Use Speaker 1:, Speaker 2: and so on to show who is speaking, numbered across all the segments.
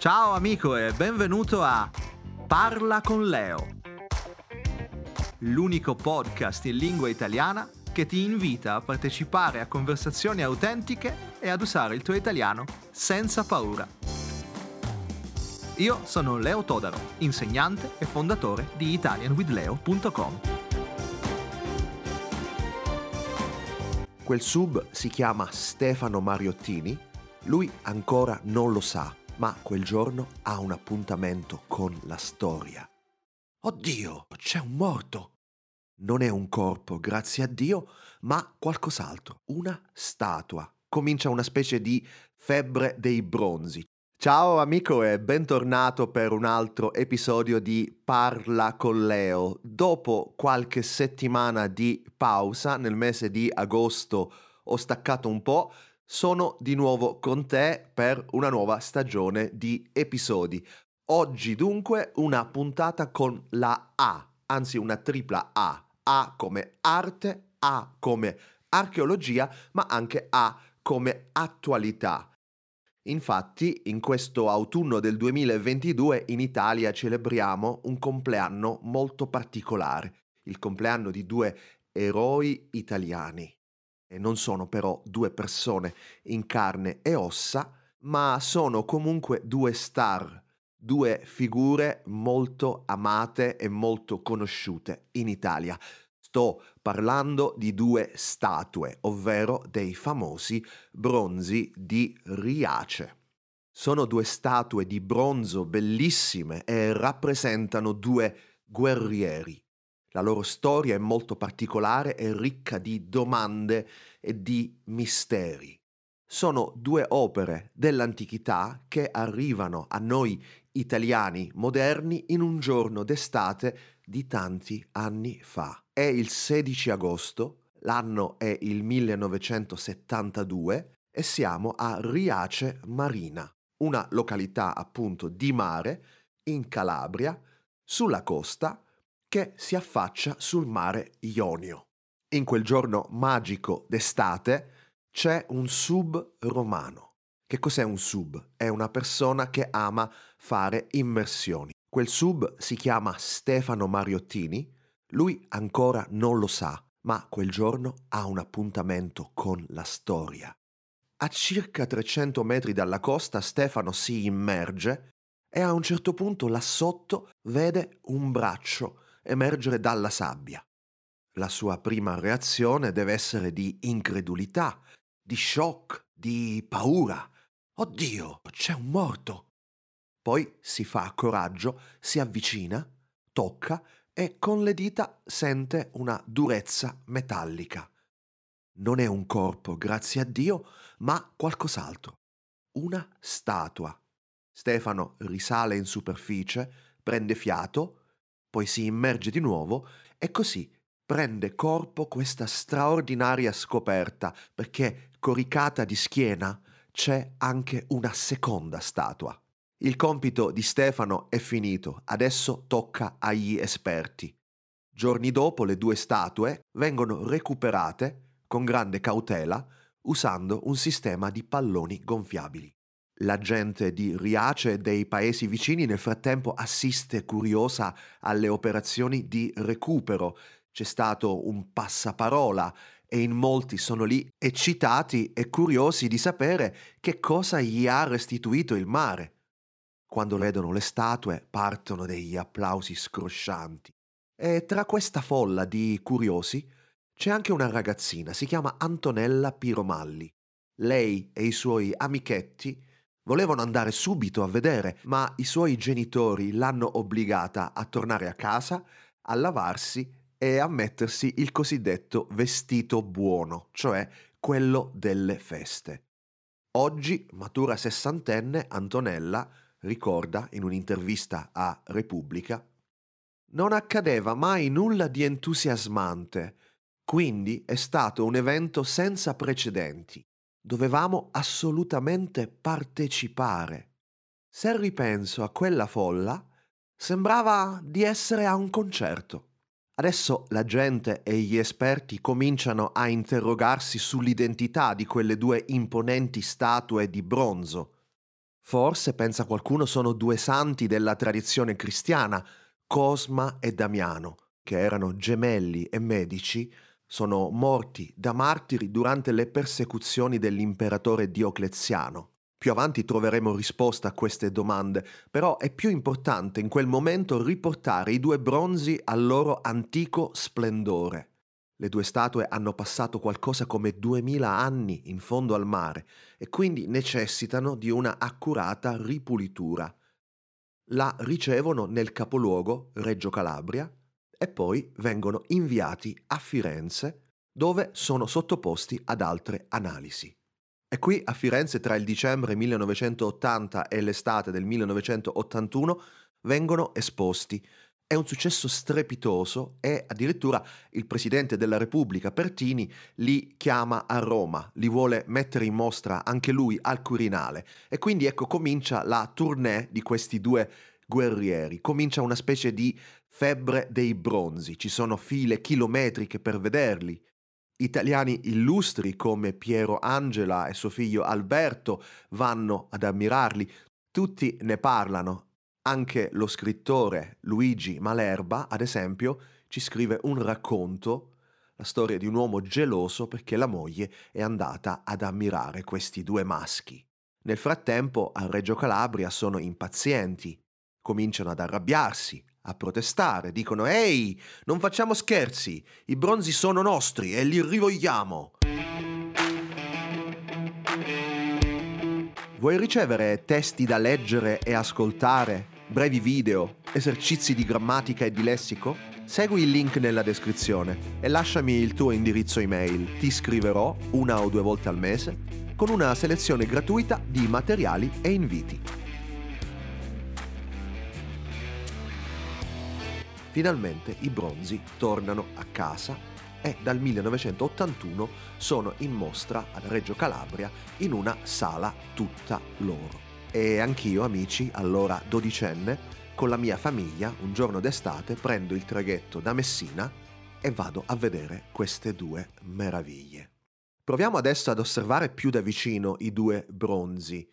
Speaker 1: Ciao amico e benvenuto a Parla con Leo, l'unico podcast in lingua italiana che ti invita a partecipare a conversazioni autentiche e ad usare il tuo italiano senza paura. Io sono Leo Todaro, insegnante e fondatore di italianwithleo.com.
Speaker 2: Quel sub si chiama Stefano Mariottini, lui ancora non lo sa, ma quel giorno ha un appuntamento con la storia. Oddio, c'è un morto! Non è un corpo, grazie a Dio, ma qualcos'altro, una statua. Comincia una specie di febbre dei bronzi. Ciao amico e bentornato per un altro episodio di Parla con Leo. Dopo qualche settimana di pausa, nel mese di agosto ho staccato un po', sono di nuovo con te per una nuova stagione di episodi. Oggi dunque una puntata con la A, anzi una tripla A. A come arte, A come archeologia, ma anche A come attualità. Infatti, in questo autunno del 2022 in Italia celebriamo un compleanno molto particolare, il compleanno di due eroi italiani. E non sono però due persone in carne e ossa, ma sono comunque due star, due figure molto amate e molto conosciute in Italia. Sto parlando di due statue, ovvero dei famosi bronzi di Riace. Sono due statue di bronzo bellissime e rappresentano due guerrieri. La loro storia è molto particolare e ricca di domande e di misteri. Sono due opere dell'antichità che arrivano a noi italiani moderni in un giorno d'estate di tanti anni fa. È il 16 agosto, l'anno è il 1972 e siamo a Riace Marina, una località appunto di mare in Calabria, sulla costa che si affaccia sul mare Ionio. In quel giorno magico d'estate c'è un sub romano. Che cos'è un sub? È una persona che ama fare immersioni. Quel sub si chiama Stefano Mariottini, lui ancora non lo sa, ma quel giorno ha un appuntamento con la storia. A circa 300 metri dalla costa Stefano si immerge e a un certo punto là sotto vede un braccio emergere dalla sabbia. La sua prima reazione deve essere di incredulità, di shock, di paura. Oddio, c'è un morto. Poi si fa coraggio, si avvicina, tocca e con le dita sente una durezza metallica. Non è un corpo, grazie a Dio, ma qualcos'altro. Una statua. Stefano risale in superficie, prende fiato, poi si immerge di nuovo e così prende corpo questa straordinaria scoperta, perché coricata di schiena c'è anche una seconda statua. Il compito di Stefano è finito, adesso tocca agli esperti. Giorni dopo le due statue vengono recuperate con grande cautela usando un sistema di palloni gonfiabili. La gente di Riace e dei paesi vicini nel frattempo assiste curiosa alle operazioni di recupero. C'è stato un passaparola e in molti sono lì eccitati e curiosi di sapere che cosa gli ha restituito il mare. Quando vedono le statue partono degli applausi scroscianti. E tra questa folla di curiosi c'è anche una ragazzina, si chiama Antonella Piromalli. Lei e i suoi amichetti volevano andare subito a vedere, ma i suoi genitori l'hanno obbligata a tornare a casa, a lavarsi e a mettersi il cosiddetto vestito buono, cioè quello delle feste. Oggi, matura sessantenne, Antonella ricorda in un'intervista a Repubblica, non accadeva mai nulla di entusiasmante, quindi è stato un evento senza precedenti. Dovevamo assolutamente partecipare. Se ripenso a quella folla, sembrava di essere a un concerto. Adesso la gente e gli esperti cominciano a interrogarsi sull'identità di quelle due imponenti statue di bronzo Forse, pensa qualcuno, sono due santi della tradizione cristiana, Cosma e Damiano, che erano gemelli e medici, sono morti da martiri durante le persecuzioni dell'imperatore Diocleziano. Più avanti troveremo risposta a queste domande, però è più importante in quel momento riportare i due bronzi al loro antico splendore. Le due statue hanno passato qualcosa come duemila anni in fondo al mare e quindi necessitano di una accurata ripulitura. La ricevono nel capoluogo, Reggio Calabria, e poi vengono inviati a Firenze, dove sono sottoposti ad altre analisi. E qui a Firenze tra il dicembre 1980 e l'estate del 1981 vengono esposti. È un successo strepitoso e addirittura il Presidente della Repubblica Pertini li chiama a Roma, li vuole mettere in mostra anche lui al Quirinale. E quindi ecco comincia la tournée di questi due guerrieri, comincia una specie di febbre dei bronzi, ci sono file chilometriche per vederli. Italiani illustri come Piero Angela e suo figlio Alberto vanno ad ammirarli, tutti ne parlano, anche lo scrittore Luigi Malerba, ad esempio, ci scrive un racconto, la storia di un uomo geloso perché la moglie è andata ad ammirare questi due maschi. Nel frattempo a Reggio Calabria sono impazienti, cominciano ad arrabbiarsi, a protestare, dicono Ehi, non facciamo scherzi, i bronzi sono nostri e li rivogliamo. Vuoi ricevere testi da leggere e ascoltare, brevi video, esercizi di grammatica e di lessico? Segui il link nella descrizione e lasciami il tuo indirizzo email. Ti scriverò una o due volte al mese con una selezione gratuita di materiali e inviti. Finalmente i bronzi tornano a casa e dal 1981 sono in mostra a Reggio Calabria in una sala tutta loro. E anch'io, amici, allora dodicenne, con la mia famiglia, un giorno d'estate, prendo il traghetto da Messina e vado a vedere queste due meraviglie. Proviamo adesso ad osservare più da vicino i due bronzi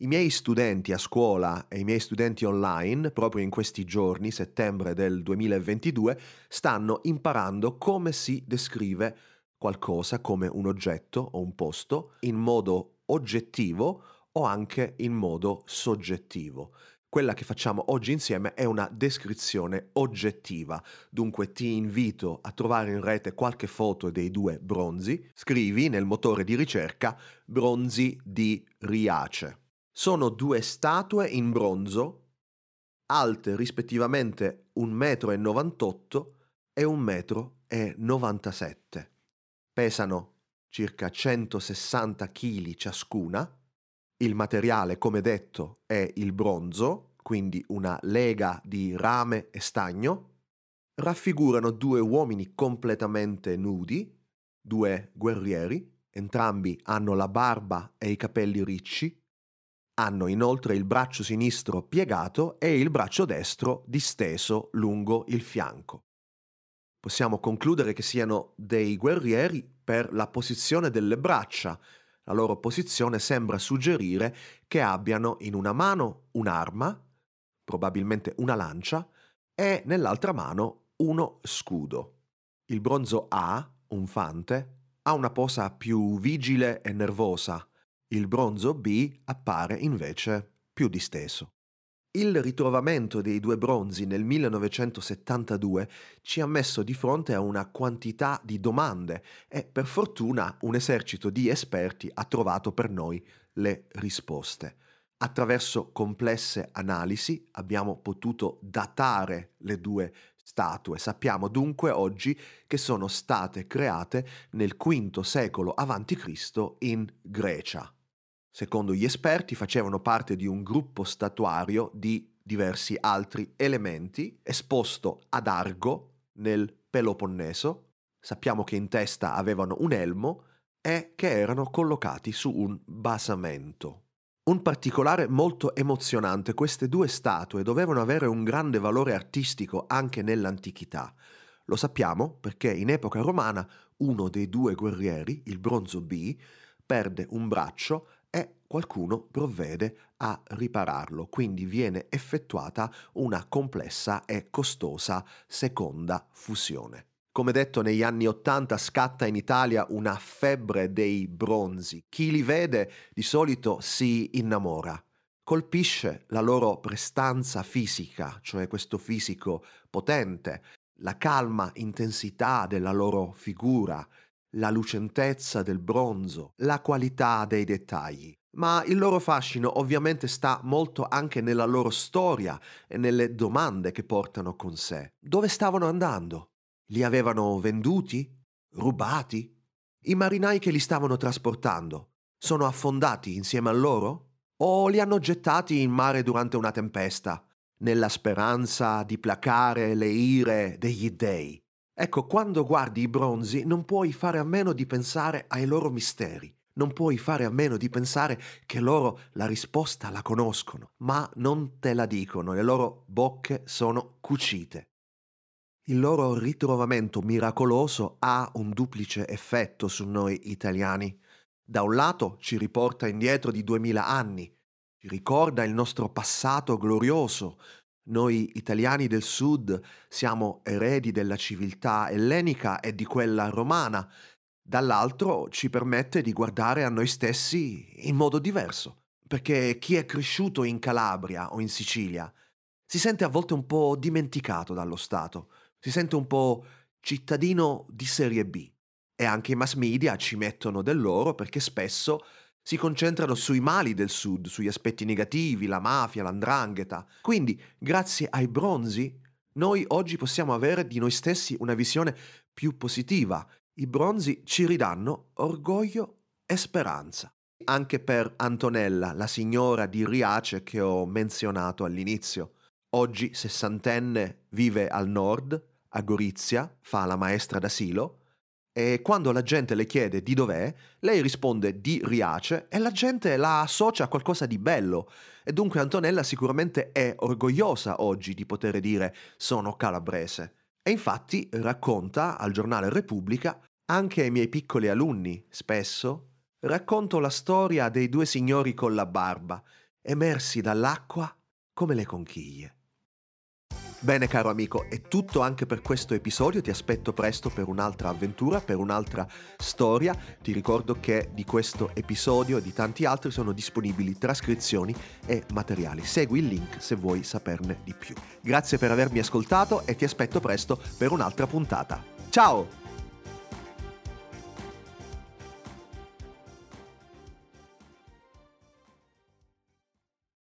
Speaker 2: i miei studenti a scuola e i miei studenti online, proprio in questi giorni, settembre del 2022, stanno imparando come si descrive qualcosa come un oggetto o un posto in modo oggettivo o anche in modo soggettivo. Quella che facciamo oggi insieme è una descrizione oggettiva, dunque ti invito a trovare in rete qualche foto dei due bronzi, scrivi nel motore di ricerca bronzi di Riace sono due statue in bronzo, alte rispettivamente 1,98 m e 1,97 m. Pesano circa 160 kg ciascuna. Il materiale, come detto, è il bronzo, quindi una lega di rame e stagno. Raffigurano due uomini completamente nudi, due guerrieri, entrambi hanno la barba e i capelli ricci, hanno inoltre il braccio sinistro piegato e il braccio destro disteso lungo il fianco. Possiamo concludere che siano dei guerrieri per la posizione delle braccia. La loro posizione sembra suggerire che abbiano in una mano un'arma, probabilmente una lancia, e nell'altra mano uno scudo. Il bronzo A, un fante, ha una posa più vigile e nervosa, il bronzo B appare invece più disteso. Il ritrovamento dei due bronzi nel 1972 ci ha messo di fronte a una quantità di domande e per fortuna un esercito di esperti ha trovato per noi le risposte. Attraverso complesse analisi abbiamo potuto datare le due statue. Sappiamo dunque oggi che sono state create nel V secolo a.C. in Grecia secondo gli esperti, facevano parte di un gruppo statuario di diversi altri elementi esposto ad Argo nel Peloponneso. Sappiamo che in testa avevano un elmo e che erano collocati su un basamento. Un particolare molto emozionante, queste due statue dovevano avere un grande valore artistico anche nell'antichità. Lo sappiamo perché in epoca romana uno dei due guerrieri, il bronzo B, perde un braccio e qualcuno provvede a ripararlo, quindi viene effettuata una complessa e costosa seconda fusione. Come detto, negli anni Ottanta scatta in Italia una febbre dei bronzi. Chi li vede di solito si innamora. Colpisce la loro prestanza fisica, cioè questo fisico potente, la calma intensità della loro figura, la lucentezza del bronzo, la qualità dei dettagli. Ma il loro fascino ovviamente sta molto anche nella loro storia e nelle domande che portano con sé. Dove stavano andando? Li avevano venduti? Rubati? I marinai che li stavano trasportando sono affondati insieme a loro? O li hanno gettati in mare durante una tempesta, nella speranza di placare le ire degli dei? Ecco, quando guardi i bronzi non puoi fare a meno di pensare ai loro misteri, non puoi fare a meno di pensare che loro la risposta la conoscono, ma non te la dicono, le loro bocche sono cucite. Il loro ritrovamento miracoloso ha un duplice effetto su noi italiani. Da un lato ci riporta indietro di duemila anni, ci ricorda il nostro passato glorioso, noi italiani del sud siamo eredi della civiltà ellenica e di quella romana, dall'altro ci permette di guardare a noi stessi in modo diverso, perché chi è cresciuto in Calabria o in Sicilia si sente a volte un po' dimenticato dallo Stato, si sente un po' cittadino di serie B e anche i mass media ci mettono del loro perché spesso si concentrano sui mali del Sud, sugli aspetti negativi, la mafia, l'andrangheta. Quindi, grazie ai bronzi, noi oggi possiamo avere di noi stessi una visione più positiva. I bronzi ci ridanno orgoglio e speranza. Anche per Antonella, la signora di Riace che ho menzionato all'inizio. Oggi sessantenne, vive al nord, a Gorizia, fa la maestra d'asilo e quando la gente le chiede di dov'è, lei risponde di Riace e la gente la associa a qualcosa di bello. E dunque Antonella sicuramente è orgogliosa oggi di poter dire sono calabrese. E infatti racconta al giornale Repubblica anche ai miei piccoli alunni, spesso, racconto la storia dei due signori con la barba, emersi dall'acqua come le conchiglie. Bene caro amico, è tutto anche per questo episodio, ti aspetto presto per un'altra avventura, per un'altra storia. Ti ricordo che di questo episodio e di tanti altri sono disponibili trascrizioni e materiali. Segui il link se vuoi saperne di più. Grazie per avermi ascoltato e ti aspetto presto per un'altra puntata. Ciao!